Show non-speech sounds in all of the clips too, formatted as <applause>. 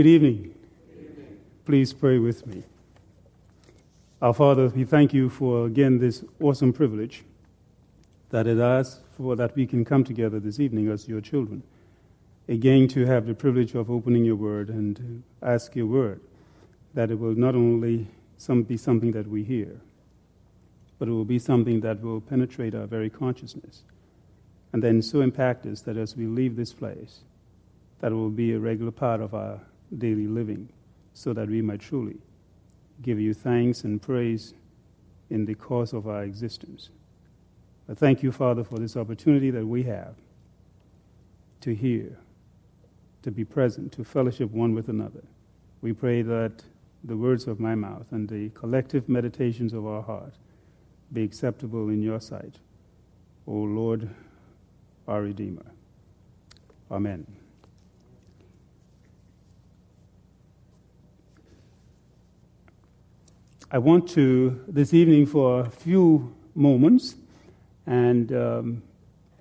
Good evening. Please pray with me. Our Father, we thank you for again this awesome privilege that it is for that we can come together this evening as your children. Again, to have the privilege of opening your word and ask your word, that it will not only some, be something that we hear, but it will be something that will penetrate our very consciousness and then so impact us that as we leave this place, that it will be a regular part of our daily living so that we might truly give you thanks and praise in the course of our existence. I thank you, Father, for this opportunity that we have to hear, to be present, to fellowship one with another. We pray that the words of my mouth and the collective meditations of our heart be acceptable in your sight, O Lord, our Redeemer. Amen. I want to, this evening, for a few moments, and um,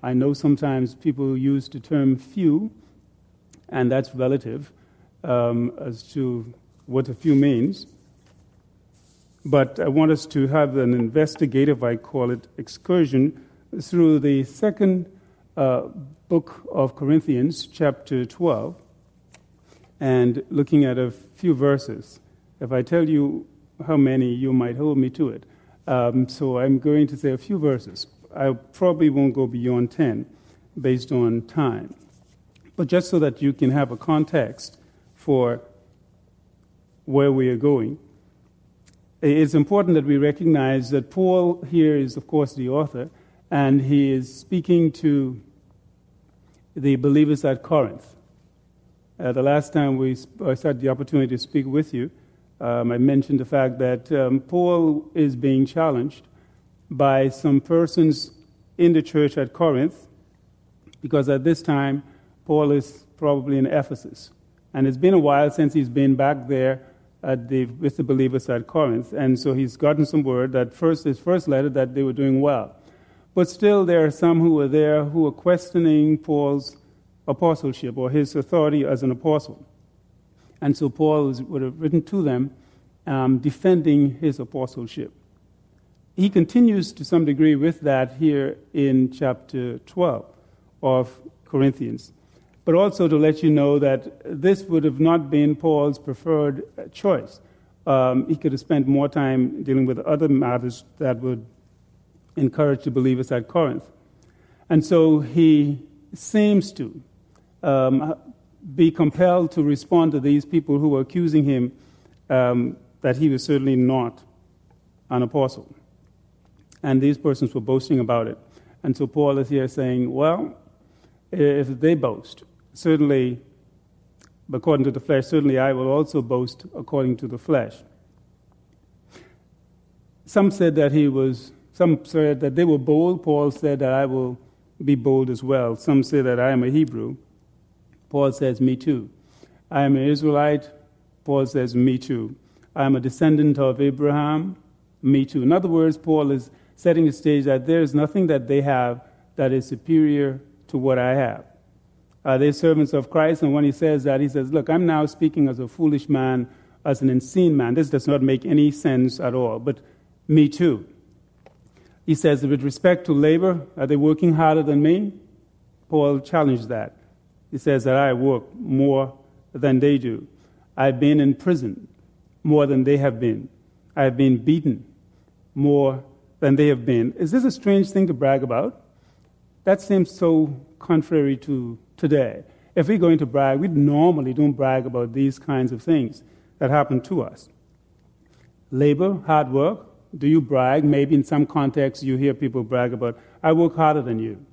I know sometimes people use the term few, and that's relative um, as to what a few means. But I want us to have an investigative, I call it, excursion through the second uh, book of Corinthians, chapter 12, and looking at a few verses. If I tell you how many, you might hold me to it. Um, so I'm going to say a few verses. I probably won't go beyond 10 based on time. But just so that you can have a context for where we are going, it's important that we recognize that Paul here is, of course, the author, and he is speaking to the believers at Corinth. Uh, the last time we I had the opportunity to speak with you, um, I mentioned the fact that um, Paul is being challenged by some persons in the church at Corinth, because at this time, Paul is probably in Ephesus. And it's been a while since he's been back there the, with the believers at Corinth. And so he's gotten some word that first, his first letter, that they were doing well. But still, there are some who are there who are questioning Paul's apostleship or his authority as an apostle. And so Paul would have written to them um, defending his apostleship. He continues to some degree with that here in chapter 12 of Corinthians. But also to let you know that this would have not been Paul's preferred choice. Um, he could have spent more time dealing with other matters that would encourage the believers at Corinth. And so he seems to um, be compelled to respond to these people who were accusing him um, that he was certainly not an apostle. And these persons were boasting about it. And so Paul is here saying, well, if they boast, certainly, according to the flesh, certainly I will also boast according to the flesh. Some said that he was, some said that they were bold. Paul said that I will be bold as well. Some say that I am a Hebrew. Paul says, Me too. I am an Israelite. Paul says, Me too. I am a descendant of Abraham. Me too. In other words, Paul is setting the stage that there is nothing that they have that is superior to what I have. Uh, they're servants of Christ, and when he says that, he says, Look, I'm now speaking as a foolish man, as an insane man. This does not make any sense at all, but me too. He says, With respect to labor, are they working harder than me? Paul challenged that. He says that I work more than they do. I've been in prison more than they have been. I've been beaten more than they have been. Is this a strange thing to brag about? That seems so contrary to today. If we're going to brag, we normally don't brag about these kinds of things that happen to us. Labor, hard work, do you brag? Maybe in some contexts you hear people brag about, I work harder than you.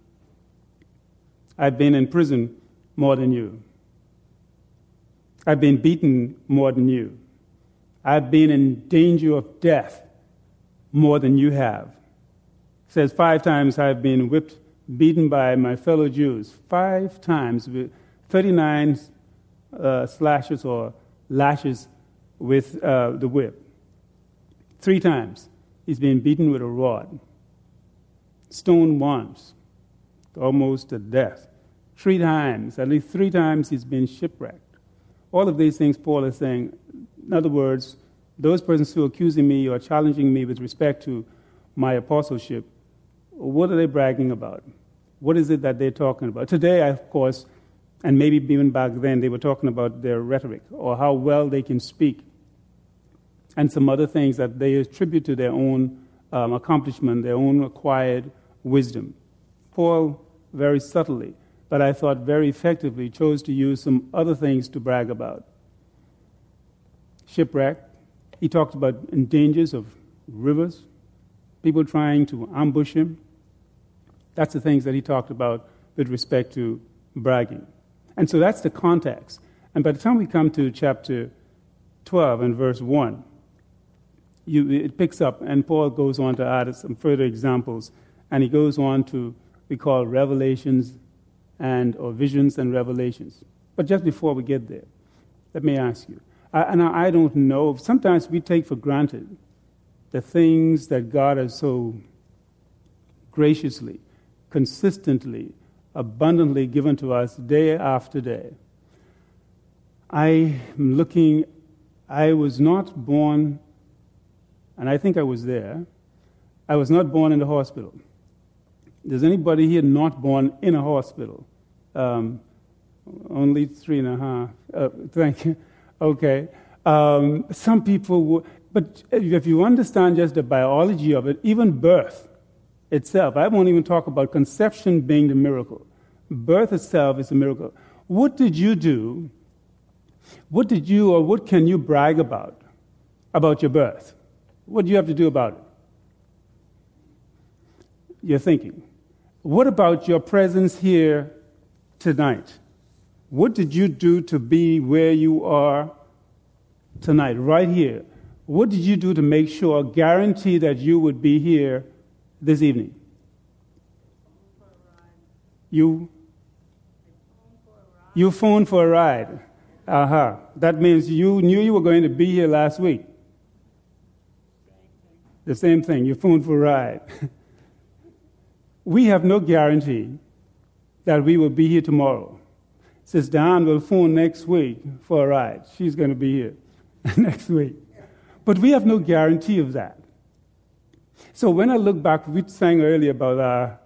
I've been in prison more than you. I've been beaten more than you. I've been in danger of death more than you have. It says five times I've been whipped, beaten by my fellow Jews. Five times, with 39 uh, slashes or lashes with uh, the whip. Three times he's been beaten with a rod. Stoned once, almost to death. Three times, at least three times, he's been shipwrecked. All of these things Paul is saying. In other words, those persons who are accusing me or challenging me with respect to my apostleship, what are they bragging about? What is it that they're talking about? Today, of course, and maybe even back then, they were talking about their rhetoric or how well they can speak and some other things that they attribute to their own um, accomplishment, their own acquired wisdom. Paul, very subtly, but I thought very effectively, chose to use some other things to brag about. Shipwreck. He talked about dangers of rivers, people trying to ambush him. That's the things that he talked about with respect to bragging. And so that's the context. And by the time we come to chapter 12 and verse 1, you, it picks up, and Paul goes on to add some further examples, and he goes on to we call revelations and or visions and revelations. But just before we get there, let me ask you, I, and I, I don't know. Sometimes we take for granted the things that God has so graciously, consistently, abundantly given to us day after day. I am looking, I was not born and I think I was there. I was not born in the hospital. Does anybody here not born in a hospital? Um, only three and a half. Uh, thank you. Okay. Um, some people, but if you understand just the biology of it, even birth itself, I won't even talk about conception being the miracle. Birth itself is a miracle. What did you do? What did you or what can you brag about about your birth? What do you have to do about it? You're thinking. What about your presence here tonight? What did you do to be where you are tonight, right here? What did you do to make sure, guarantee that you would be here this evening? You you phoned for a ride. Uh huh. That means you knew you were going to be here last week. The same thing, you phoned for a ride. <laughs> we have no guarantee that we will be here tomorrow. Says Don will phone next week for a ride. She's going to be here <laughs> next week. But we have no guarantee of that. So when I look back, we sang earlier about our,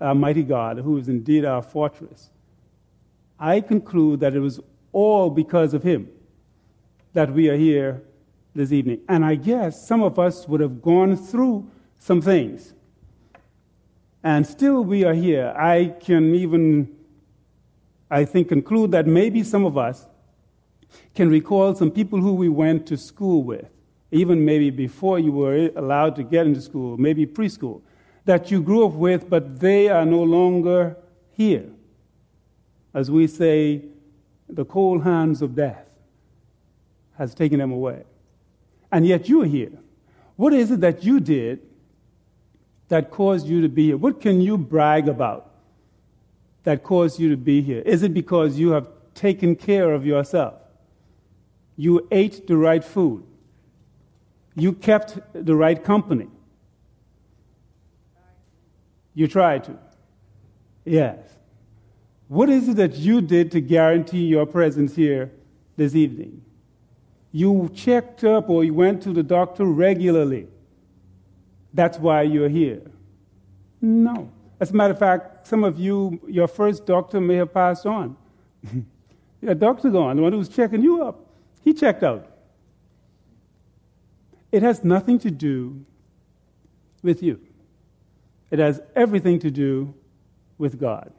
our mighty God, who is indeed our fortress. I conclude that it was all because of him that we are here this evening. And I guess some of us would have gone through some things. And still we are here. I can even, I think, conclude that maybe some of us can recall some people who we went to school with, even maybe before you were allowed to get into school, maybe preschool, that you grew up with, but they are no longer here. As we say, the cold hands of death has taken them away and yet you're here. What is it that you did that caused you to be here? What can you brag about that caused you to be here? Is it because you have taken care of yourself? You ate the right food. You kept the right company. You tried to. Yes. What is it that you did to guarantee your presence here this evening? You checked up or you went to the doctor regularly. That's why you're here. No. As a matter of fact, some of you, your first doctor may have passed on. <laughs> your doctor gone, the one who was checking you up, he checked out. It has nothing to do with you. It has everything to do with God.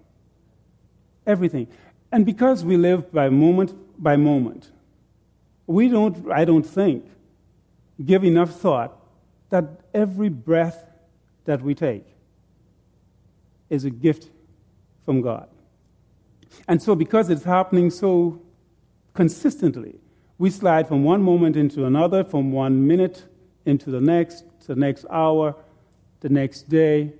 Everything. And because we live by moment by moment, we don't, I don't think, give enough thought that every breath that we take is a gift from God. And so, because it's happening so consistently, we slide from one moment into another, from one minute into the next, to the next hour, the next day,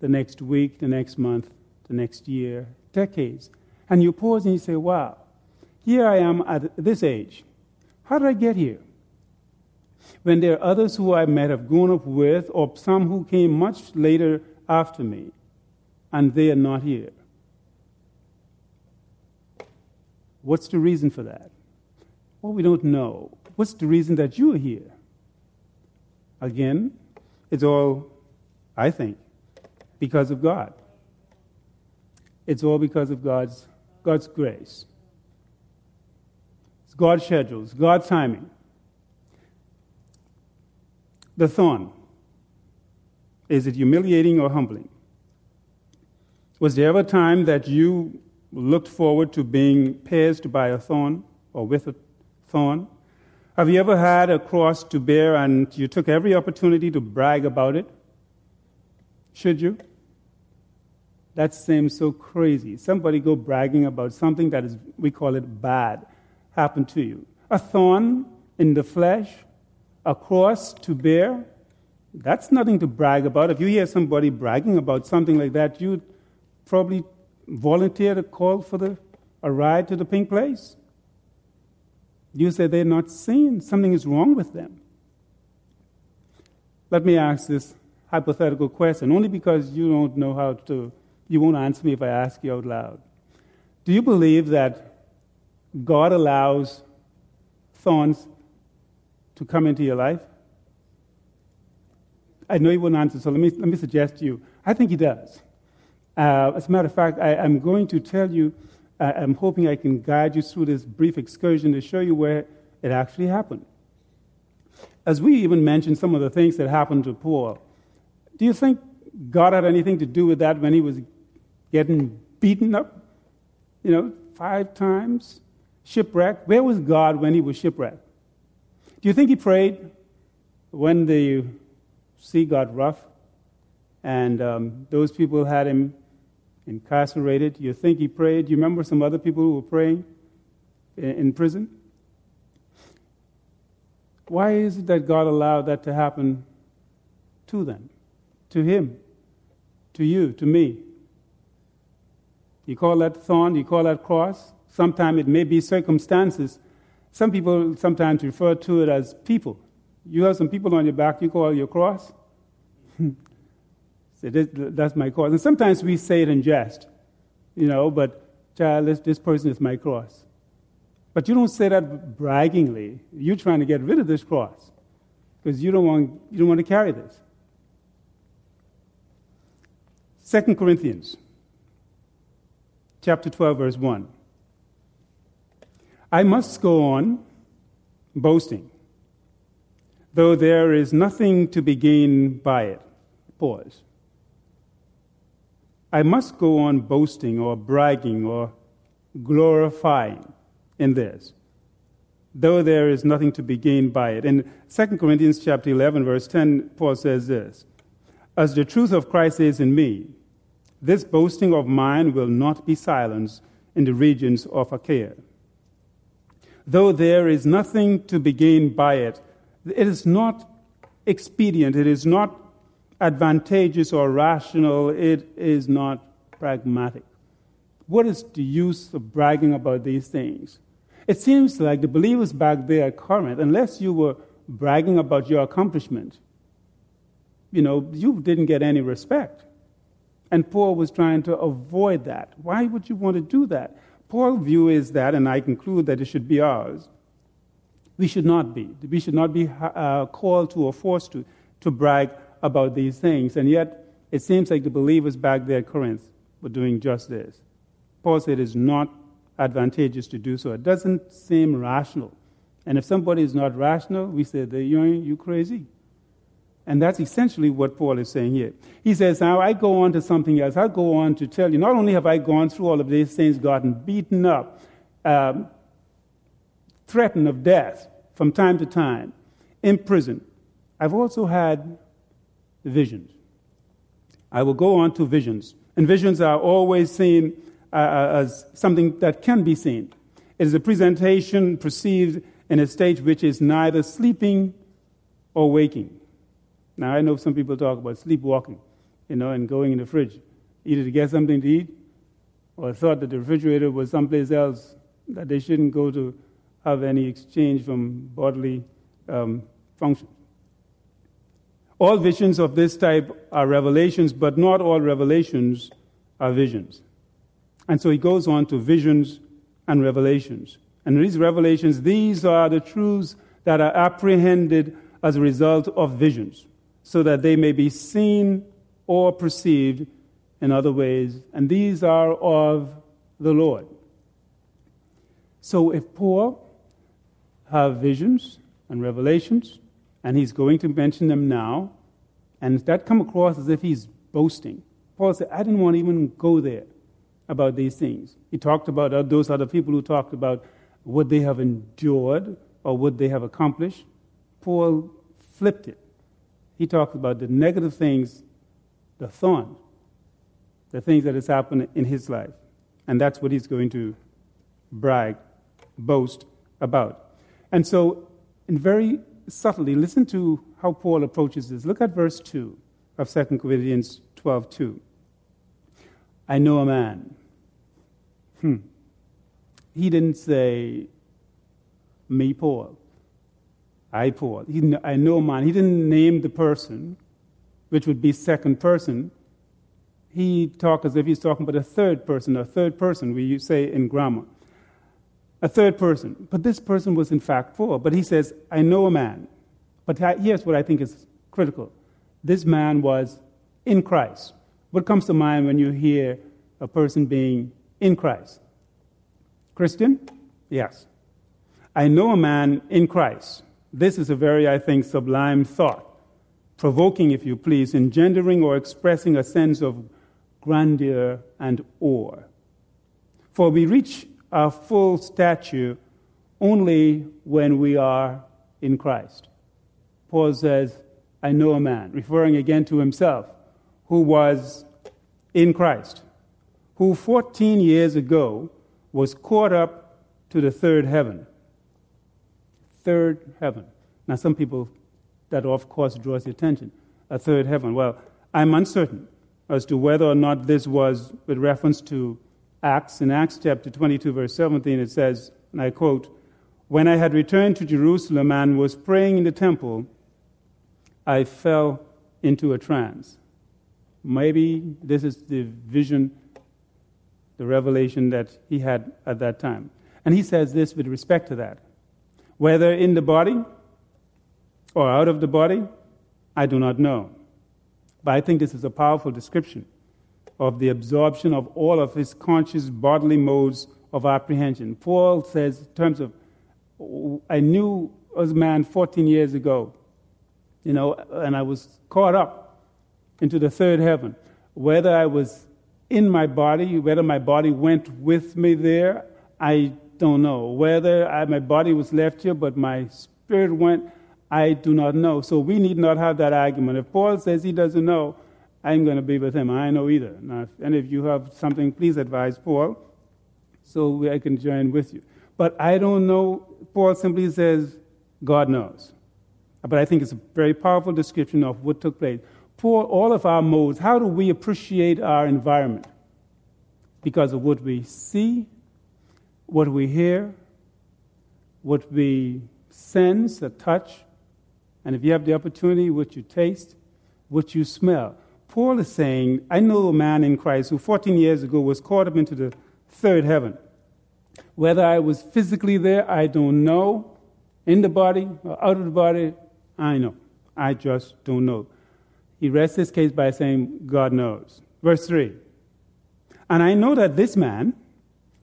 the next week, the next month, the next year, decades. And you pause and you say, wow, here I am at this age. How did I get here? When there are others who I might have grown up with, or some who came much later after me, and they are not here. What's the reason for that? Well, we don't know. What's the reason that you are here? Again, it's all, I think, because of God. It's all because of God's, God's grace. It's God's schedules, God's timing. The thorn. Is it humiliating or humbling? Was there ever a time that you looked forward to being pierced by a thorn or with a thorn? Have you ever had a cross to bear and you took every opportunity to brag about it? Should you? That seems so crazy. Somebody go bragging about something that is, we call it bad, happened to you. A thorn in the flesh, a cross to bear, that's nothing to brag about. If you hear somebody bragging about something like that, you'd probably volunteer to call for the, a ride to the pink place. You say they're not seen, something is wrong with them. Let me ask this hypothetical question, only because you don't know how to, you won't answer me if I ask you out loud. Do you believe that God allows thorns to come into your life? I know you won't answer, so let me, let me suggest to you. I think He does. Uh, as a matter of fact, I, am going to tell you, uh, I'm hoping I can guide you through this brief excursion to show you where it actually happened. As we even mentioned some of the things that happened to Paul, do you think God had anything to do with that when he was getting beaten up? You know, five times? Shipwrecked? Where was God when he was shipwrecked? Do you think he prayed when the sea got rough and um, those people had him incarcerated. Do You think he prayed? Do you remember some other people who were praying in, in prison? Why is it that God allowed that to happen to them, to him, to you, to me? You call that thorn, you call that cross. Sometimes it may be circumstances. Some people sometimes refer to it as people. You have some people on your back, you call your cross. <laughs> Say, that's my cross. And sometimes we say it in jest, you know, but child, this, this person is my cross. But you don't say that braggingly. You're trying to get rid of this cross because you don't want, you don't want to carry this. Second Corinthians chapter 12, verse 1. I must go on boasting, though there is nothing to be gained by it. Pause. I must go on boasting or bragging or glorifying in this, though there is nothing to be gained by it. In 2 Corinthians chapter 11, verse 10, Paul says this As the truth of Christ is in me, this boasting of mine will not be silenced in the regions of Achaia. Though there is nothing to be gained by it, it is not expedient, it is not advantageous or rational, it is not pragmatic. What is the use of bragging about these things? It seems like the believers back there at Corinth, unless you were bragging about your accomplishment, you know, you didn't get any respect. And Paul was trying to avoid that. Why would you want to do that? Paul's view is that, and I conclude that it should be ours. We should not be. We should not be uh, called to or forced to, to brag about these things. And yet, it seems like the believers back there at Corinth were doing just this. Paul said it's not advantageous to do so. It doesn't seem rational. And if somebody is not rational, we say, you you crazy. And that's essentially what Paul is saying here. He says, Now I go on to something else. I go on to tell you, not only have I gone through all of these things, gotten beaten up, um, threatened of death from time to time, in prison, I've also had visions. I will go on to visions. And visions are always seen uh, uh, as something that can be seen. It is a presentation perceived in a state which is neither sleeping or waking. Now, I know some people talk about sleepwalking, you know, and going in the fridge, either to get something to eat or thought that the refrigerator was someplace else that they shouldn't go to have any exchange from bodily um, functions. All visions of this type are revelations, but not all revelations are visions. And so he goes on to visions and revelations. And these revelations, these are the truths that are apprehended as a result of visions, so that they may be seen or perceived in other ways. And these are of the Lord. So if Paul have visions and revelations, and he's going to mention them now, and that come across as if he's boasting. Paul said, I didn't want to even go there about these things. He talked about those other people who talked about what they have endured or what they have accomplished. Paul flipped it. He talks about the negative things, the thorn, the things that has happened in his life. And that's what he's going to brag, boast about. And so, in very subtly, listen to how Paul approaches this. Look at verse 2 of 2 Corinthians 12 2. I know a man. Hmm. He didn't say, me, Paul. I, Paul. He, I know a man. He didn't name the person, which would be second person. He talked as if he's talking about a third person, a third person, we say in grammar. A third person. But this person was in fact Paul. But he says, I know a man. But here's what I think is critical. This man was in Christ. What comes to mind when you hear a person being in Christ? Christian? Yes. I know a man in Christ. This is a very, I think, sublime thought, provoking, if you please, engendering or expressing a sense of grandeur and awe. For we reach our full stature only when we are in Christ. Paul says, I know a man, referring again to himself, who was in Christ, who 14 years ago was caught up to the third heaven. Third heaven. Now, some people, that of course draws the attention. A third heaven. Well, I'm uncertain as to whether or not this was with reference to Acts. In Acts chapter 22, verse 17, it says, and I quote, When I had returned to Jerusalem and was praying in the temple, I fell into a trance. Maybe this is the vision, the revelation that he had at that time. And he says this with respect to that. Whether in the body or out of the body, I do not know. But I think this is a powerful description of the absorption of all of his conscious bodily modes of apprehension. Paul says, in terms of, I knew as a man 14 years ago, you know, and I was caught up into the third heaven. Whether I was in my body, whether my body went with me there, I don't know. Whether I, my body was left here, but my spirit went, I do not know. So we need not have that argument. If Paul says he doesn't know, I'm going to be with him. I know either. Now, if any of you have something, please advise Paul so I can join with you. But I don't know. Paul simply says, God knows. But I think it's a very powerful description of what took place. Paul, all of our modes, how do we appreciate our environment? Because of what we see, what we hear, what we sense, or touch, and if you have the opportunity, what you taste, what you smell. Paul is saying, I know a man in Christ who 14 years ago was caught up into the third heaven. Whether I was physically there, I don't know. In the body or out of the body, I know. I just don't know. He rests his case by saying, God knows. Verse 3 And I know that this man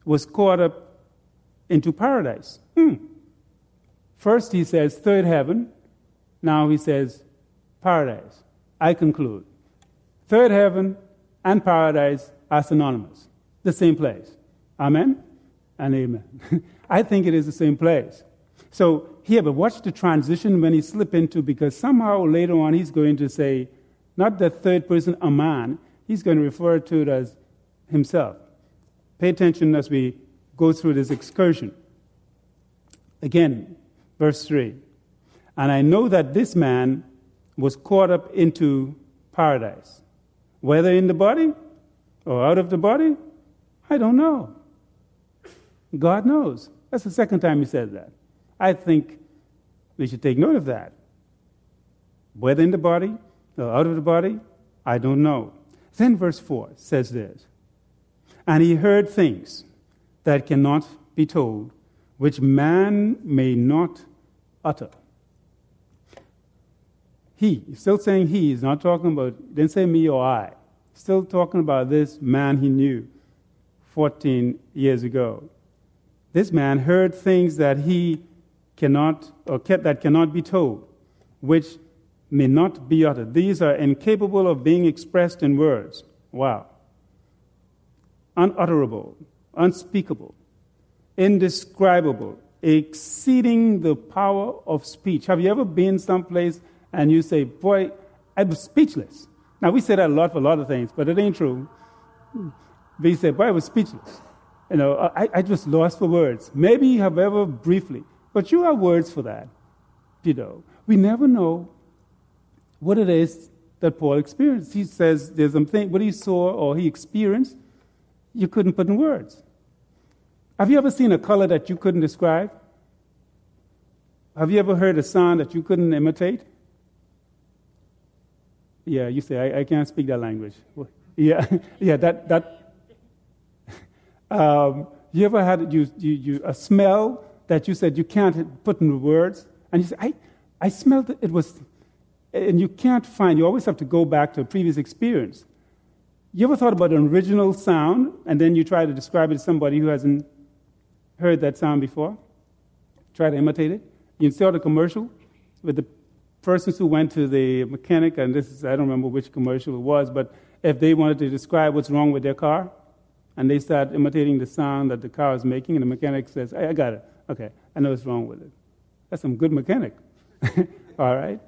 was caught up into paradise. Hmm. First, he says third heaven. Now he says paradise. I conclude third heaven and paradise are synonymous, the same place. Amen and amen. <laughs> I think it is the same place. So here, but watch the transition when he slip into, because somehow later on he's going to say, not the third person, a man, he's going to refer to it as himself. Pay attention as we go through this excursion. Again, verse 3. And I know that this man was caught up into paradise. Whether in the body or out of the body, I don't know. God knows. That's the second time he said that. I think we should take note of that. Whether in the body or out of the body, I don't know. Then verse 4 says this And he heard things that cannot be told, which man may not utter. He, still saying he, he's not talking about, didn't say me or I. Still talking about this man he knew 14 years ago. This man heard things that he cannot, or that cannot be told, which may not be uttered. These are incapable of being expressed in words. Wow. Unutterable, unspeakable, indescribable, exceeding the power of speech. Have you ever been someplace and you say, Boy, I was speechless? Now, we say that a lot for a lot of things, but it ain't true. You say, Boy, I was speechless. You know, I, I just lost for words. Maybe, however, briefly. But you have words for that. You know, we never know what it is that Paul experienced. He says there's something, what he saw or he experienced, you couldn't put in words. Have you ever seen a color that you couldn't describe? Have you ever heard a sound that you couldn't imitate? Yeah, you say, I, I can't speak that language. Yeah, <laughs> yeah, that, that. Um, you ever had you, you, you, a smell that you said you can't put in words? And you say, I, I smelled it, it was, and you can't find, you always have to go back to a previous experience. You ever thought about an original sound and then you try to describe it to somebody who hasn't heard that sound before? Try to imitate it? You saw the commercial with the persons who went to the mechanic, and this is, I don't remember which commercial it was, but if they wanted to describe what's wrong with their car, and they start imitating the sound that the car is making, and the mechanic says, I got it. Okay, I know what's wrong with it. That's some good mechanic. <laughs> All right?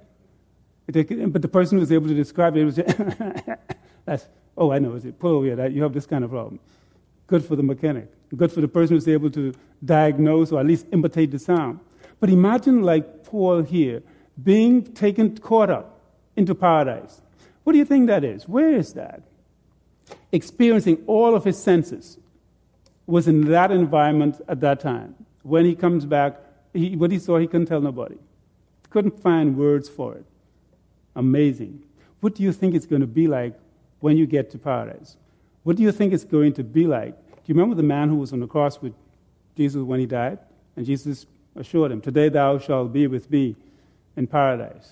But the person who was able to describe it was, <laughs> that's, oh, I know, is it pull over here, you have this kind of problem. Good for the mechanic. Good for the person who's able to diagnose or at least imitate the sound. But imagine, like Paul here, being taken, caught up into paradise. What do you think that is? Where is that? Experiencing all of his senses was in that environment at that time. When he comes back, he, what he saw, he couldn't tell nobody. Couldn't find words for it. Amazing. What do you think it's going to be like when you get to paradise? What do you think it's going to be like? Do you remember the man who was on the cross with Jesus when he died? And Jesus assured him, Today thou shalt be with me in paradise.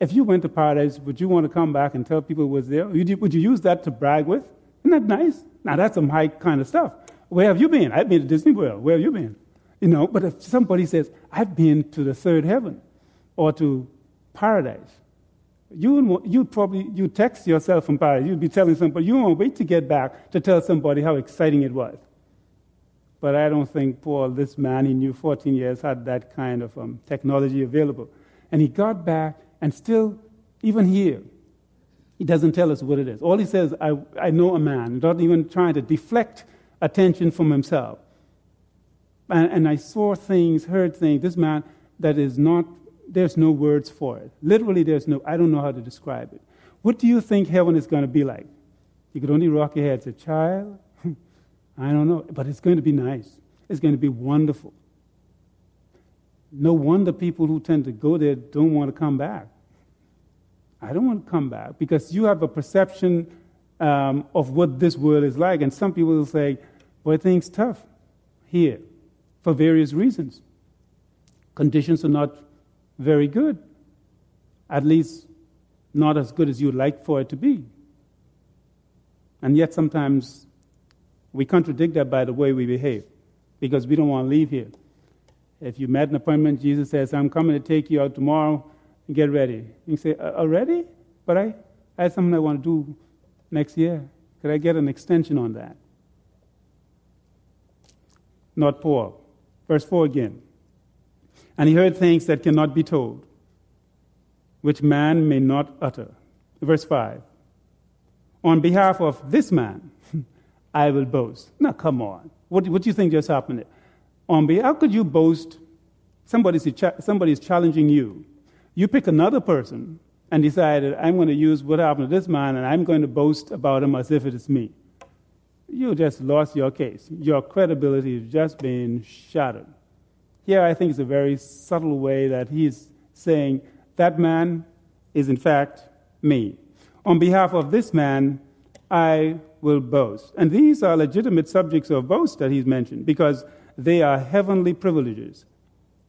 If you went to paradise, would you want to come back and tell people it was there? Would you use that to brag with? Isn't that nice? Now, that's some high kind of stuff. Where have you been? I've been to Disney World. Where have you been? You know, but if somebody says, I've been to the third heaven or to paradise, you you probably you text yourself from paradise. You'd be telling somebody you won't wait to get back to tell somebody how exciting it was. But I don't think Paul, this man he knew 14 years, had that kind of um, technology available. And he got back, and still, even here, he doesn't tell us what it is. All he says, I, I know a man, not even trying to deflect attention from himself. And, and I saw things, heard things, this man that is not, there's no words for it. Literally, there's no, I don't know how to describe it. What do you think heaven is going to be like? You could only rock your head as a Child, <laughs> I don't know, but it's going to be nice. It's going to be wonderful. No wonder people who tend to go there don't want to come back. I don't want to come back because you have a perception um, of what this world is like, and some people will say, Boy, things tough here for various reasons. Conditions are not very good, at least not as good as you'd like for it to be. And yet, sometimes we contradict that by the way we behave because we don't want to leave here. If you met an appointment, Jesus says, I'm coming to take you out tomorrow get ready. You say, Already? But I, I have something I want to do next year. Could I get an extension on that? Not Paul. Verse 4 again. And he heard things that cannot be told, which man may not utter. Verse 5. On behalf of this man, <laughs> I will boast. Now, come on. What, what do you think just happened? On behalf, how could you boast? Somebody's, somebody's challenging you. You pick another person and decided, I'm going to use what happened to this man and I'm going to boast about him as if it is me. You just lost your case. Your credibility has just been shattered. Here, I think it's a very subtle way that he's saying, that man is in fact me. On behalf of this man, I will boast. And these are legitimate subjects of boast that he's mentioned because they are heavenly privileges,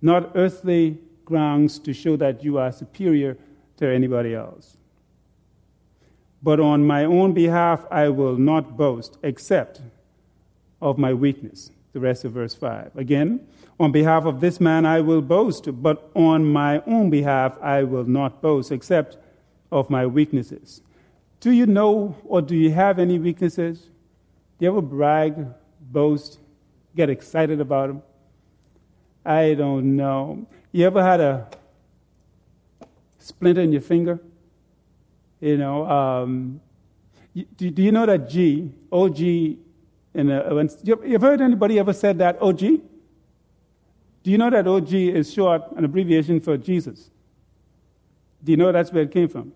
not earthly grounds to show that you are superior to anybody else. But on my own behalf, I will not boast except of my weakness. The rest of verse 5. Again, on behalf of this man I will boast, but on my own behalf I will not boast except of my weaknesses. Do you know or do you have any weaknesses? Do you ever brag, boast, get excited about them? I don't know. You ever had a splinter in your finger? You know, um, do, do, you know that G, OG, in a, when, you have heard anybody ever said that, OG? Do you know that OG is short, an abbreviation for Jesus? Do you know that's where it came from?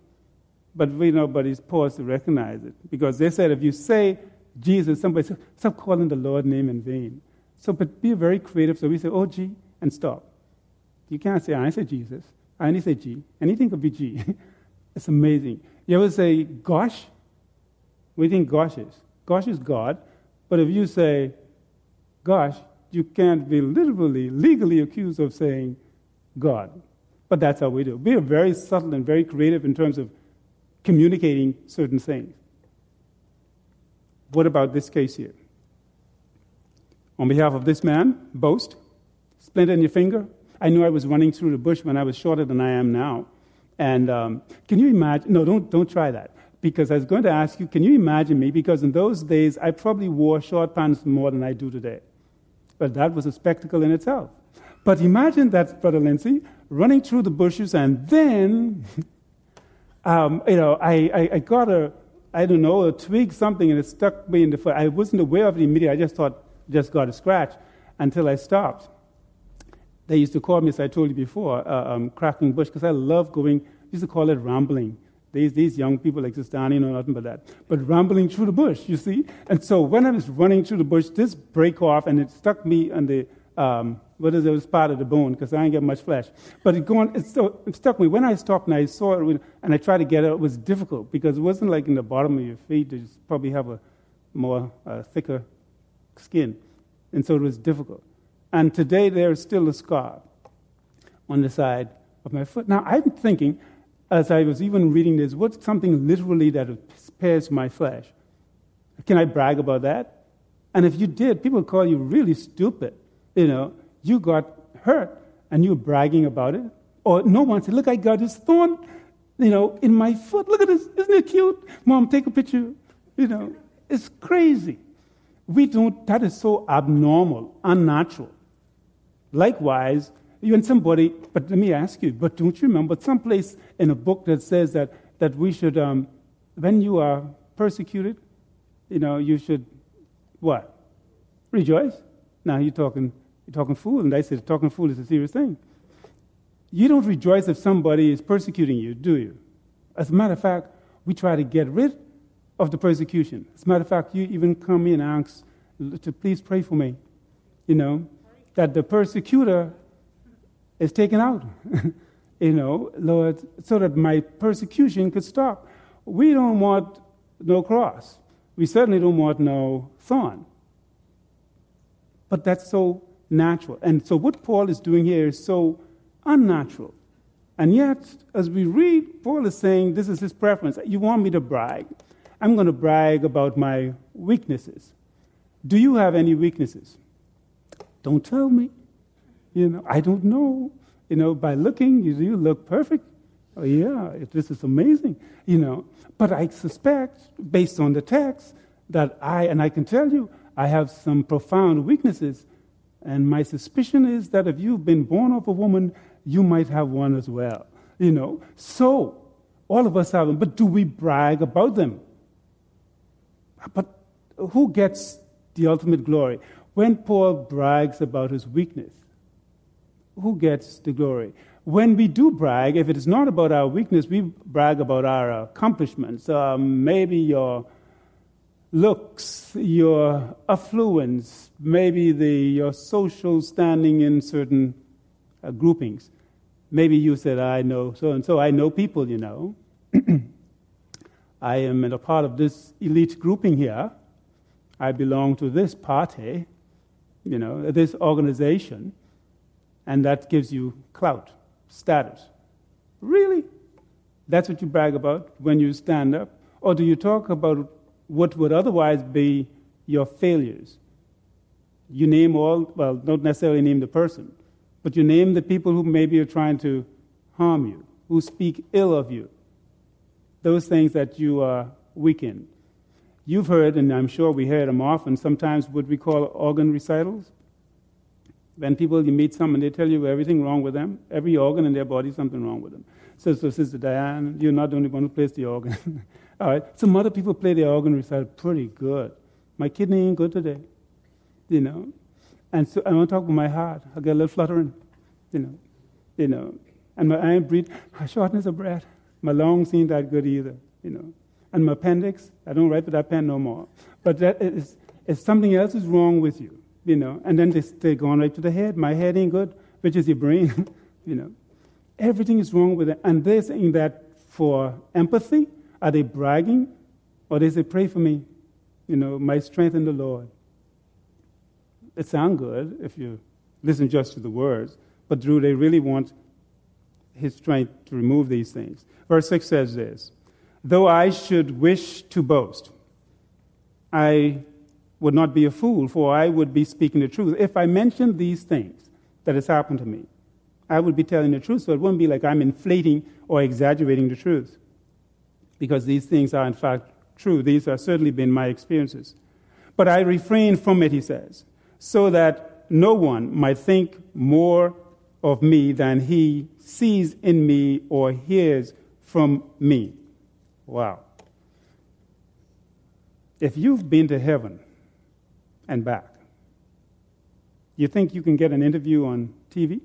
But we nobody's paused to recognize it because they said if you say Jesus, somebody said, stop calling the Lord name in vain. So, but be very creative. So we say, OG and stop. You can't say, I say Jesus. I only say G. Anything could be G. <laughs> it's amazing. You ever say, gosh? We think gosh is? Gosh is God. But if you say, gosh, you can't be literally, legally accused of saying God. But that's how we do. We are very subtle and very creative in terms of communicating certain things. What about this case here? On behalf of this man, boast, splinter in your finger. I knew I was running through the bush when I was shorter than I am now. And um, can you imagine? No, don't, don't try that. Because I was going to ask you, can you imagine me? Because in those days, I probably wore short pants more than I do today. But that was a spectacle in itself. But imagine that, Brother Lindsay, running through the bushes and then <laughs> um, you know, I, I, I, got a, I don't know, a twig, something, and it stuck me in the foot. I wasn't aware of it immediately. I just thought, just got a scratch until I stopped. They used to call me, as I told you before, uh, um, cracking bush, because I love going, used to call it rambling. These, these young people like just standing know nothing but that. But rambling through the bush, you see? And so when I was running through the bush, this break off, and it stuck me on the, um, what is it, it was part of the bone because I ain't got much flesh. But it, going, it, so, it stuck me. When I stopped and I saw it and I tried to get it, it was difficult because it wasn't like in the bottom of your feet. You probably have a more uh, thicker skin. And so it was difficult. And today there's still a scar on the side of my foot. Now I'm thinking, as I was even reading this, what's something literally that spares my flesh? Can I brag about that? And if you did, people call you really stupid, you know you got hurt and you're bragging about it. Or no one said, Look, I got this thorn, you know, in my foot. Look at this. Isn't it cute? Mom, take a picture. You know, it's crazy. We don't, that is so abnormal, unnatural. Likewise, even somebody, but let me ask you, but don't you remember someplace in a book that says that, that we should, um, when you are persecuted, you know, you should what? Rejoice. Now you're talking you're talking fool. And I said, talking fool is a serious thing. You don't rejoice if somebody is persecuting you, do you? As a matter of fact, we try to get rid of the persecution. As a matter of fact, you even come in and ask to please pray for me, you know, that the persecutor is taken out, <laughs> you know, Lord, so that my persecution could stop. We don't want no cross. We certainly don't want no thorn. But that's so natural. And so what Paul is doing here is so unnatural. And yet, as we read, Paul is saying this is his preference. You want me to brag? I'm going to brag about my weaknesses. Do you have any weaknesses? Don't tell me. You know, I don't know. You know, by looking, you, you look perfect. Oh, yeah, this is amazing. You know, but I suspect, based on the text, that I, and I can tell you, I have some profound weaknesses and my suspicion is that if you've been born of a woman, you might have one as well. You know, so all of us have them, but do we brag about them? But who gets the ultimate glory? When Paul brags about his weakness, who gets the glory? When we do brag, if it is not about our weakness, we brag about our accomplishments. Um, maybe your looks, your affluence, maybe the, your social standing in certain uh, groupings. Maybe you said, I know so and so. I know people, you know. <clears throat> I am a part of this elite grouping here. I belong to this party, you know, this organization, and that gives you clout, status. Really? That's what you brag about when you stand up? Or do you talk about what would otherwise be your failures? You name all, well, don't necessarily name the person, but you name the people who maybe are trying to harm you, who speak ill of you, those things that you are weak in. You've heard, and I'm sure we hear them often, sometimes what we call organ recitals. When people, you meet someone, they tell you everything wrong with them, every organ in their body, something wrong with them. So, so Sister Diane, you're not the only one who plays the organ. <laughs> All right. Some other people play the organ recital pretty good. My kidney ain't good today, you know. And so I want to talk about my heart. I get a little fluttering, you know, you know. And my iron breathe, my shortness of breath. My lungs ain't that good either, you know. And my appendix, I don't write with that pen no more. But that is, if something else is wrong with you, you know, and then they, they go on right to the head. My head ain't good, which is your brain, <laughs> you know. Everything is wrong with it. And they're saying that for empathy. Are they bragging? Or they say, pray for me, you know, my strength in the Lord. It sounds good if you listen just to the words, but do they really want his strength to remove these things? Verse 6 says this Though I should wish to boast, I would not be a fool, for I would be speaking the truth. If I mentioned these things that has happened to me, I would be telling the truth, so it wouldn't be like I'm inflating or exaggerating the truth. Because these things are, in fact, true. These have certainly been my experiences. But I refrain from it, he says, so that no one might think more of me than he sees in me or hears from me. Wow. If you've been to heaven and back, you think you can get an interview on TV?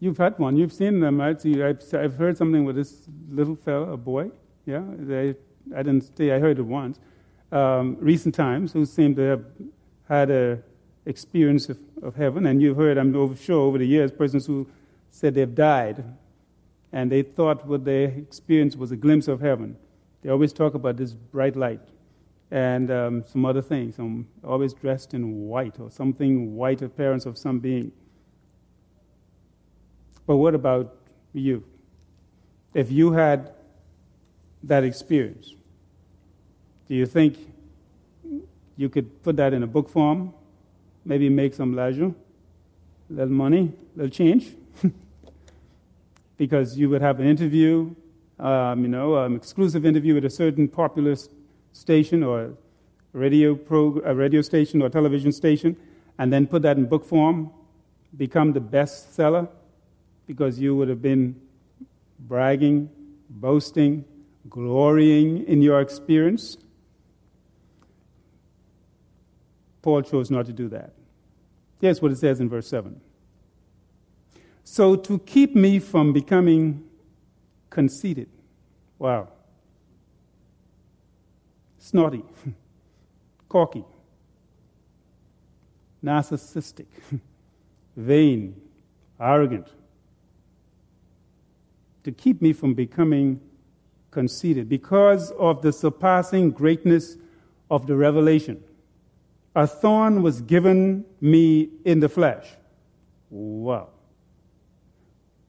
You've had one. You've seen them, right? So I've, I've heard something with this little fellow, a boy. Yeah, they, I didn't stay. I heard it once. Um, recent times, who seem to have had a experience of, of heaven, and you've heard, I'm sure, over the years, persons who said they've died, and they thought what they experienced was a glimpse of heaven. They always talk about this bright light and um, some other things. Some always dressed in white or something white appearance of some being. But what about you? If you had that experience, do you think you could put that in a book form? Maybe make some leisure, a little money, a little change? <laughs> because you would have an interview, um, you know, an exclusive interview at a certain popular station or radio, pro- a radio station or television station, and then put that in book form, become the bestseller, because you would have been bragging, boasting, glorying in your experience. Paul chose not to do that. Here's what it says in verse 7. So, to keep me from becoming conceited, wow, snotty, <laughs> cocky, narcissistic, <laughs> vain, arrogant, to keep me from becoming conceited because of the surpassing greatness of the revelation. A thorn was given me in the flesh. Wow.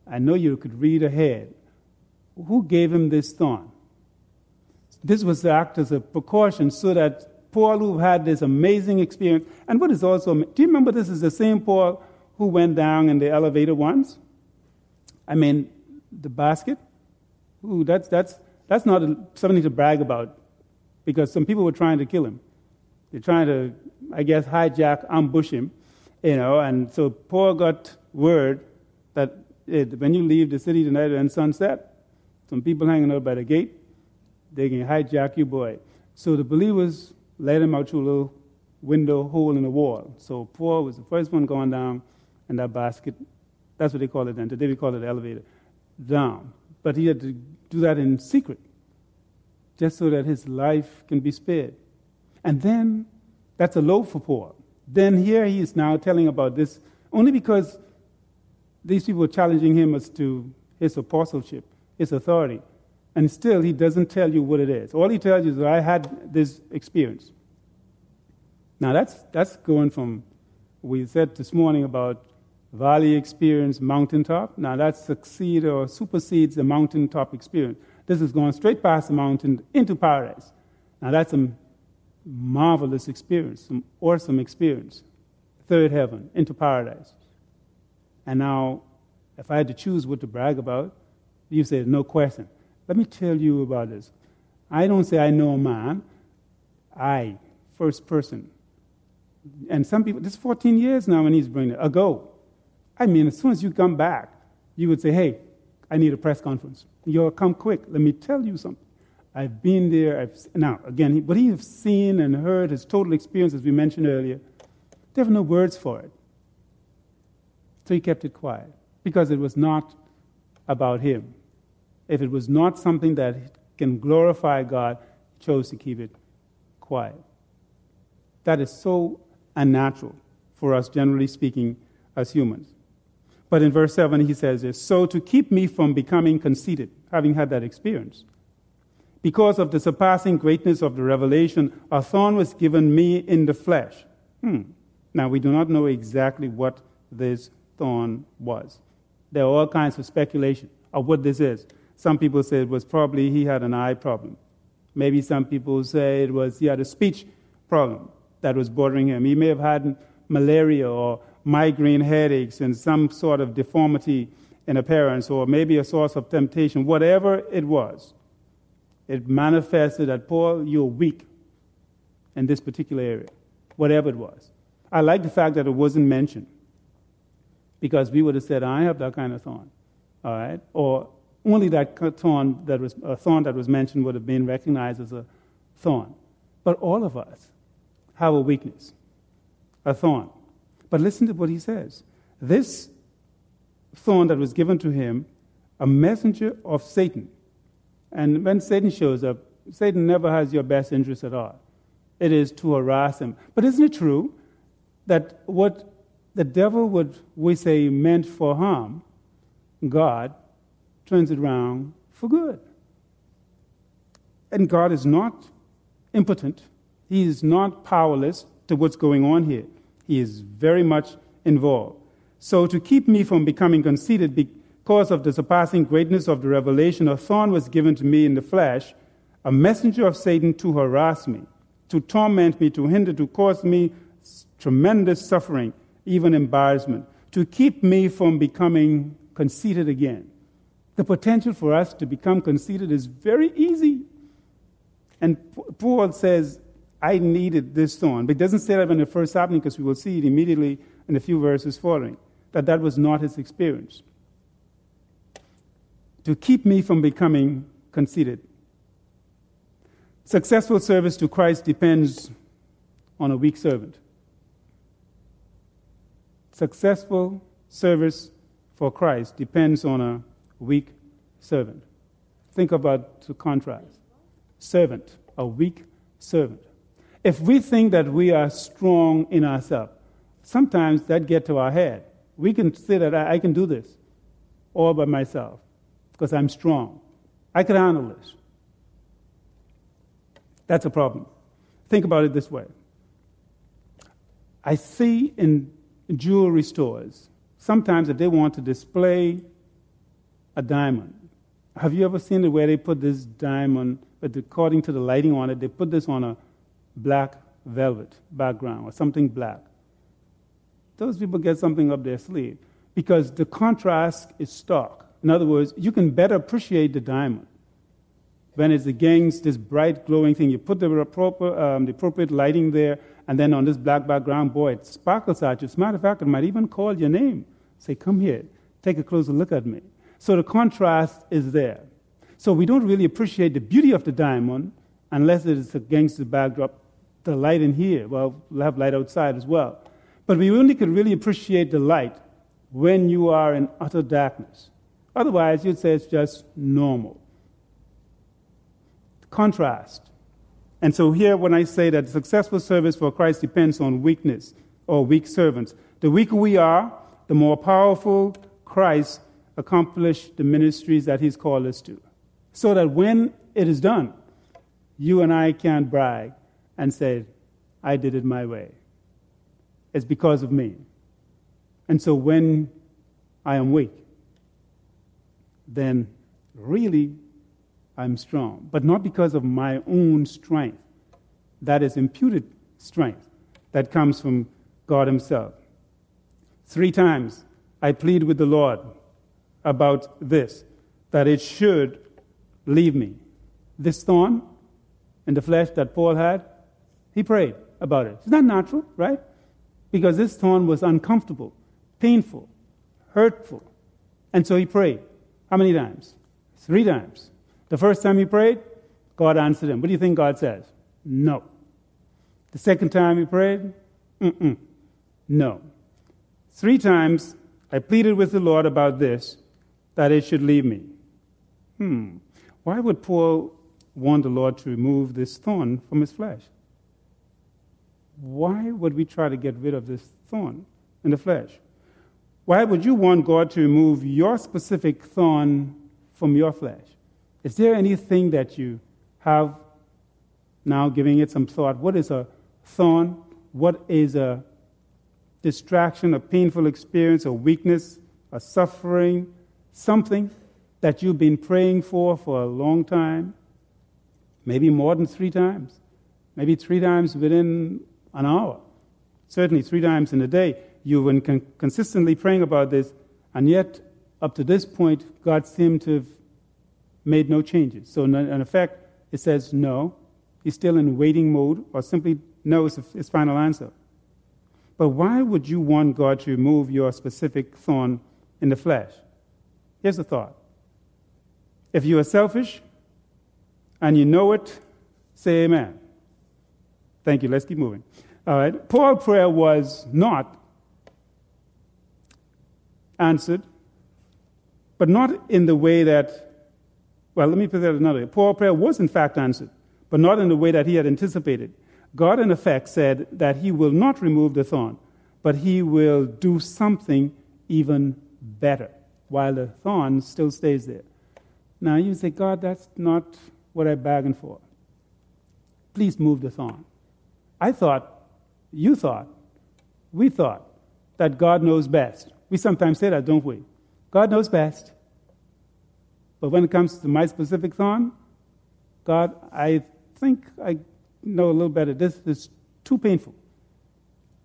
I know you could read ahead. Who gave him this thorn? This was to act as a precaution so that Paul, who had this amazing experience, and what is also, do you remember this is the same Paul who went down in the elevator once? I mean, the basket. Ooh, that's, that's, that's not something to brag about because some people were trying to kill him. They're trying to, I guess, hijack, ambush him, you know. And so Paul got word that it, when you leave the city tonight and sunset, some people hanging out by the gate, they can hijack your boy. So the believers led him out through a little window hole in the wall. So Paul was the first one going down in that basket. That's what they call it then. Today we call it the elevator down. But he had to do that in secret, just so that his life can be spared. And then, that's a low for Paul. Then here he is now telling about this, only because these people were challenging him as to his apostleship, his authority. And still, he doesn't tell you what it is. All he tells you is, that I had this experience. Now, that's, that's going from, we said this morning about valley experience, mountaintop. Now, that succeeds or supersedes the mountaintop experience. This is going straight past the mountain into paradise. Now, that's a marvelous experience, some awesome experience. Third heaven, into paradise. And now, if I had to choose what to brag about, you say, no question. Let me tell you about this. I don't say I know a man. I, first person. And some people, this is 14 years now when he's bringing it, ago. I mean, as soon as you come back, you would say, hey, I need a press conference. You'll come quick. Let me tell you something. I've been there. I've, now, again, what he has seen and heard, his total experience, as we mentioned earlier, there were no words for it. So he kept it quiet because it was not about him. If it was not something that can glorify God, chose to keep it quiet. That is so unnatural for us, generally speaking, as humans. But in verse 7, he says this So to keep me from becoming conceited, having had that experience, because of the surpassing greatness of the revelation, a thorn was given me in the flesh. Hmm. Now, we do not know exactly what this thorn was. There are all kinds of speculation of what this is. Some people say it was probably he had an eye problem. Maybe some people say it was he had a speech problem that was bothering him. He may have had malaria or migraine headaches and some sort of deformity in appearance or maybe a source of temptation. Whatever it was, it manifested that, Paul, you're weak in this particular area, whatever it was. I like the fact that it wasn't mentioned because we would have said, I have that kind of thorn, all right? Or only that thorn that was, a thorn that was mentioned would have been recognized as a thorn. But all of us have a weakness, a thorn. But listen to what he says. This thorn that was given to him, a messenger of Satan. And when Satan shows up, Satan never has your best interest at all. It is to harass him. But isn't it true that what the devil would, we say, meant for harm, God turns it around for good? And God is not impotent, He is not powerless to what's going on here. He is very much involved. So, to keep me from becoming conceited because of the surpassing greatness of the revelation, a thorn was given to me in the flesh, a messenger of Satan to harass me, to torment me, to hinder, to cause me tremendous suffering, even embarrassment, to keep me from becoming conceited again. The potential for us to become conceited is very easy. And Paul says, I needed this thorn. But it doesn't say that when it first happened because we will see it immediately in a few verses following, that that was not his experience. To keep me from becoming conceited. Successful service to Christ depends on a weak servant. Successful service for Christ depends on a weak servant. Think about the contrast servant, a weak servant. If we think that we are strong in ourselves, sometimes that gets to our head. We can say that I, I can do this all by myself because I'm strong. I can handle this. That's a problem. Think about it this way I see in jewelry stores, sometimes if they want to display a diamond, have you ever seen it where they put this diamond, but according to the lighting on it, they put this on a black velvet background or something black. Those people get something up their sleeve because the contrast is stark. In other words, you can better appreciate the diamond when it's against this bright glowing thing. You put the, appropriate, um, the appropriate lighting there, and then on this black background, boy, it sparkles at you. As a matter of fact, it might even call your name. Say, come here, take a closer look at me. So the contrast is there. So we don't really appreciate the beauty of the diamond unless it is against the backdrop, the light in here. Well, we'll have light outside as well. But we only can really appreciate the light when you are in utter darkness. Otherwise, you'd say it's just normal. Contrast. And so, here, when I say that successful service for Christ depends on weakness or weak servants, the weaker we are, the more powerful Christ accomplished the ministries that He's called us to. So that when it is done, you and I can't brag and say, I did it my way. It's because of me. And so when I am weak, then really I'm strong. But not because of my own strength. That is imputed strength that comes from God Himself. Three times I plead with the Lord about this, that it should leave me. This thorn in the flesh that Paul had, he prayed about it. It's not natural, right? Because this thorn was uncomfortable, painful, hurtful. And so he prayed. How many times? Three times. The first time he prayed, God answered him. What do you think God says? No. The second time he prayed, Mm-mm. no. Three times I pleaded with the Lord about this, that it should leave me. Hmm. Why would Paul want the Lord to remove this thorn from his flesh? Why would we try to get rid of this thorn in the flesh? Why would you want God to remove your specific thorn from your flesh? Is there anything that you have now giving it some thought? What is a thorn? What is a distraction, a painful experience, a weakness, a suffering, something that you've been praying for for a long time? Maybe more than three times. Maybe three times within an hour. Certainly three times in a day. You've been con- consistently praying about this, and yet, up to this point, God seemed to have made no changes. So, in effect, it says no. He's still in waiting mode, or simply no is his final answer. But why would you want God to remove your specific thorn in the flesh? Here's the thought if you are selfish and you know it, say amen. Thank you. Let's keep moving. All right. Paul's prayer was not answered, but not in the way that, well, let me put that another way. Paul's prayer was in fact answered, but not in the way that he had anticipated. God, in effect, said that he will not remove the thorn, but he will do something even better while the thorn still stays there. Now you say, God, that's not what I bargained for. Please move the thorn. I thought, you thought, we thought that God knows best. We sometimes say that, don't we? God knows best. But when it comes to my specific thorn, God, I think I know a little better. This is too painful.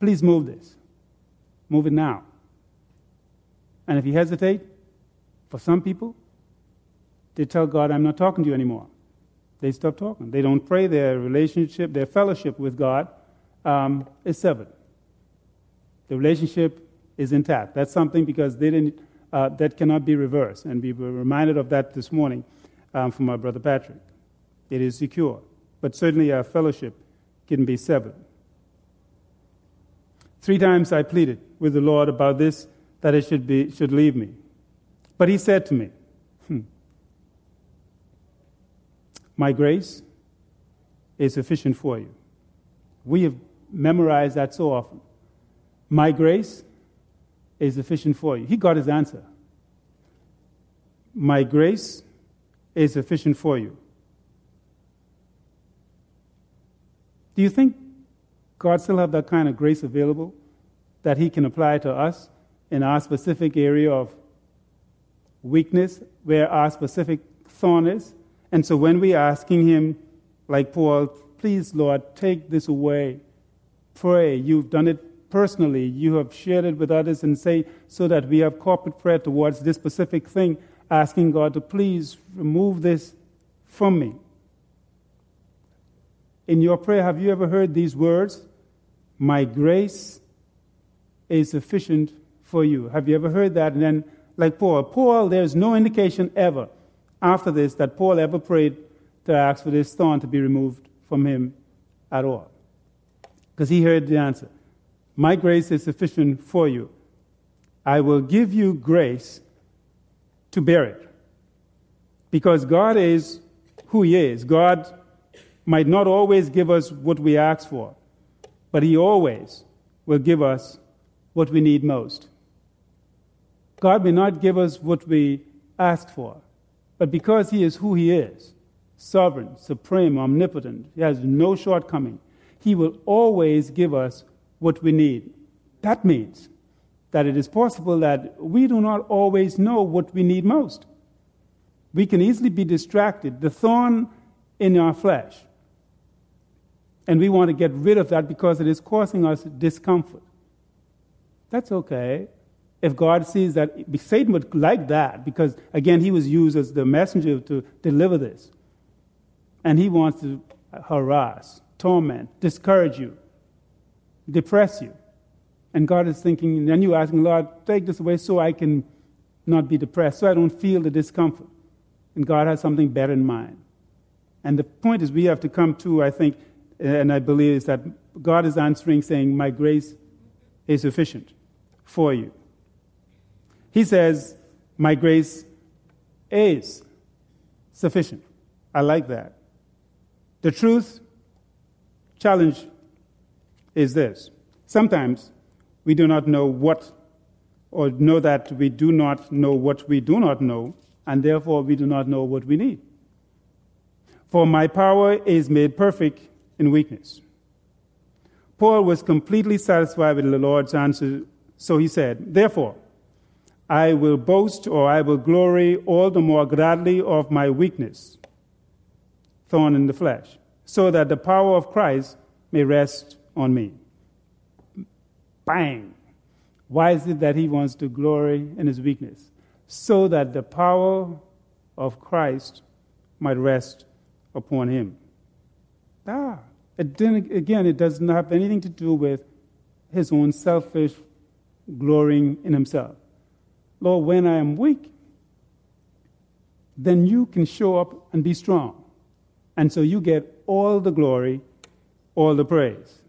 Please move this. Move it now. And if you hesitate, for some people, they tell God, I'm not talking to you anymore. They stop talking. They don't pray. Their relationship, their fellowship with God um, is severed. The relationship is intact. That's something because they didn't, uh, that cannot be reversed. And we were reminded of that this morning um, from our brother Patrick. It is secure but certainly our fellowship can be severed. Three times I pleaded with the Lord about this, that it should, be, should leave me. But he said to me, hmm, My grace is sufficient for you. We have memorized that so often. My grace is sufficient for you. He got his answer. My grace is sufficient for you. Do you think God still have that kind of grace available that He can apply to us in our specific area of weakness, where our specific thorn is? And so when we're asking Him, like Paul, please, Lord, take this away, pray. You've done it personally, you have shared it with others, and say, so that we have corporate prayer towards this specific thing, asking God to please remove this from me in your prayer, have you ever heard these words? My grace is sufficient for you. Have you ever heard that? And then, like Paul, Paul, there's no indication ever after this that Paul ever prayed to ask for this thorn to be removed from him at all. Because he heard the answer My grace is sufficient for you. I will give you grace to bear it. Because God is who He is. God might not always give us what we ask for, but He always will give us what we need most. God may not give us what we ask for, But because He is who He is, sovereign, supreme, omnipotent, He has no shortcoming, He will always give us what we need. That means that it is possible that we do not always know what we need most. We can easily be distracted. The thorn in our flesh. And we want to get rid of that because it is causing us discomfort. That's okay. If God sees that, Satan would like that because, again, he was used as the messenger to deliver this. And he wants to harass, torment, discourage you, depress you. And God is thinking, and then you're asking, Lord, take this away so I can not be depressed, so I don't feel the discomfort. And God has something better in mind. And the point is, we have to come to, I think, and I believe, is that God is answering, saying, My grace is sufficient for you. He says, My grace is sufficient. I like that. The truth challenge is this sometimes we do not know what, or know that we do not know what we do not know, and therefore we do not know what we need. For my power is made perfect in weakness. Paul was completely satisfied with the Lord's answer, so he said, Therefore, I will boast or I will glory all the more gladly of my weakness, thorn in the flesh, so that the power of Christ may rest on me. Bang! Why is it that he wants to glory in his weakness? So that the power of Christ might rest upon him. Ah, it again, it does not have anything to do with his own selfish glorying in himself. Lord, when I am weak, then you can show up and be strong. And so you get all the glory, all the praise.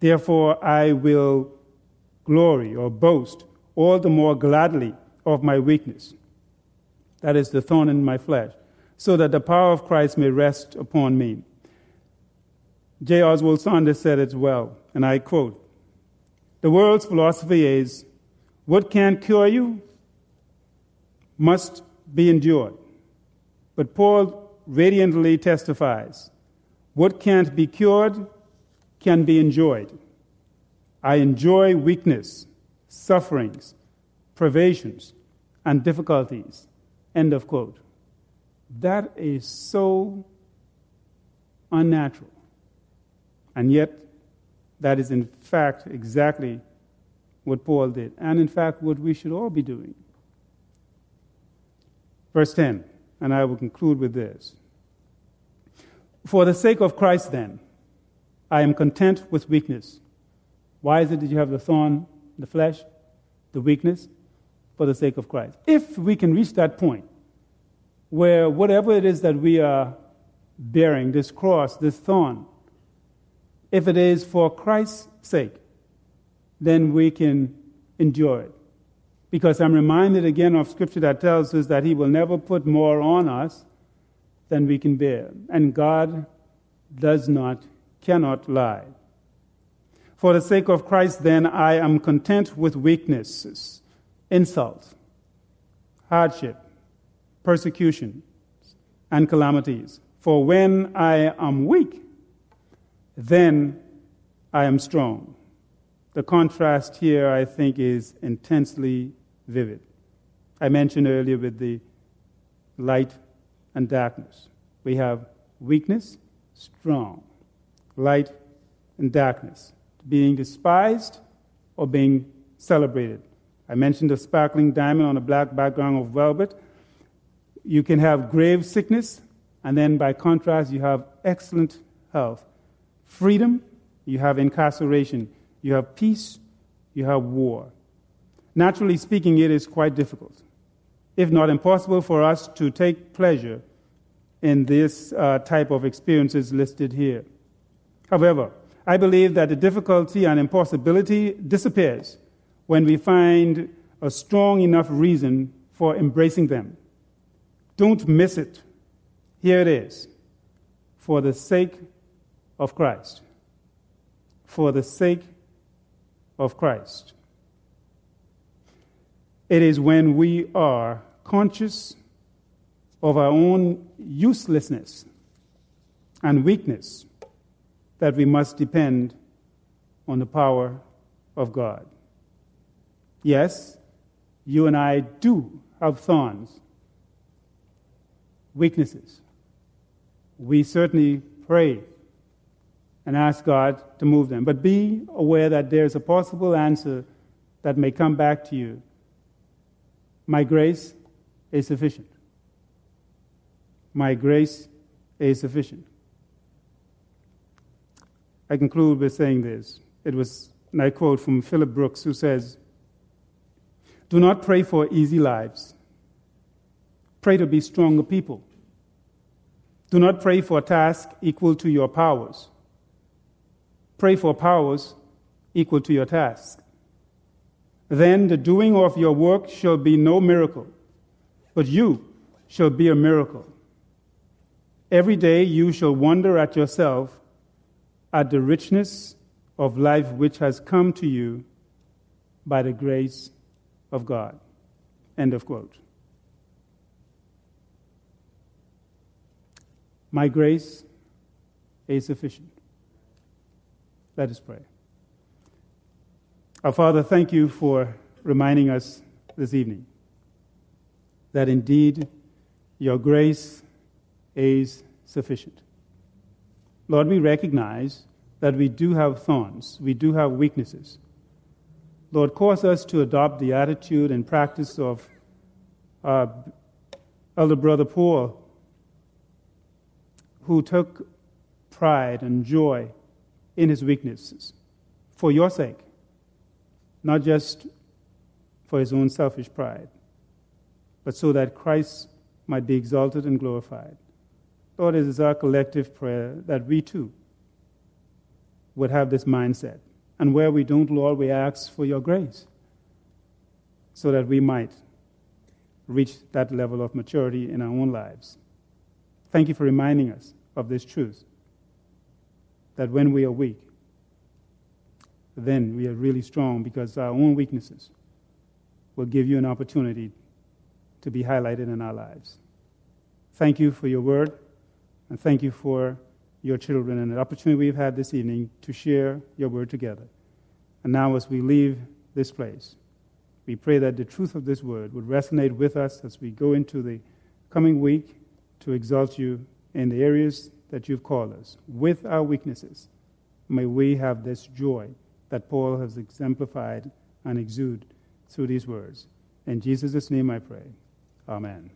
Therefore, I will glory or boast all the more gladly of my weakness. That is the thorn in my flesh, so that the power of Christ may rest upon me. J. Oswald Sanders said it well, and I quote The world's philosophy is what can't cure you must be endured. But Paul radiantly testifies what can't be cured can be enjoyed. I enjoy weakness, sufferings, privations, and difficulties. End of quote. That is so unnatural. And yet, that is in fact exactly what Paul did, and in fact, what we should all be doing. Verse 10, and I will conclude with this. For the sake of Christ, then, I am content with weakness. Why is it that you have the thorn, the flesh, the weakness? For the sake of Christ. If we can reach that point where whatever it is that we are bearing, this cross, this thorn, if it is for Christ's sake, then we can endure it. Because I'm reminded again of scripture that tells us that He will never put more on us than we can bear. And God does not cannot lie. For the sake of Christ, then, I am content with weaknesses, insults, hardship, persecution, and calamities. For when I am weak, then I am strong. The contrast here, I think, is intensely vivid. I mentioned earlier with the light and darkness. We have weakness, strong light and darkness, being despised or being celebrated. I mentioned the sparkling diamond on a black background of velvet. You can have grave sickness, and then by contrast, you have excellent health. Freedom, you have incarceration. You have peace, you have war. Naturally speaking, it is quite difficult, if not impossible, for us to take pleasure in this uh, type of experiences listed here. However, I believe that the difficulty and impossibility disappears when we find a strong enough reason for embracing them. Don't miss it. Here it is. For the sake of Christ. For the sake of Christ. It is when we are conscious of our own uselessness and weakness that we must depend on the power of God. Yes, you and I do have thorns, weaknesses. We certainly pray and ask God to move them. But be aware that there's a possible answer that may come back to you. My grace is sufficient. My grace is sufficient. I conclude with saying this. It was, and I quote from Philip Brooks, who says, Do not pray for easy lives. Pray to be stronger people. Do not pray for a task equal to your powers. Pray for powers equal to your task. Then the doing of your work shall be no miracle, but you shall be a miracle. Every day you shall wonder at yourself at the richness of life which has come to you by the grace of God. End of quote. My grace is sufficient. Let us pray. Our Father, thank you for reminding us this evening that indeed your grace is sufficient. Lord, we recognize that we do have thorns, we do have weaknesses. Lord, cause us to adopt the attitude and practice of our elder brother Paul, who took pride and joy in his weaknesses for your sake, not just for his own selfish pride, but so that Christ might be exalted and glorified. Lord, it is our collective prayer that we too would have this mindset. And where we don't, Lord, we ask for your grace so that we might reach that level of maturity in our own lives. Thank you for reminding us of this truth that when we are weak, then we are really strong because our own weaknesses will give you an opportunity to be highlighted in our lives. Thank you for your word, and thank you for your children and the opportunity we've had this evening to share your word together. And now, as we leave this place, we pray that the truth of this word would resonate with us as we go into the coming week to exalt you in the areas that you've called us. With our weaknesses, may we have this joy that Paul has exemplified and exude through these words. In Jesus' name I pray. Amen.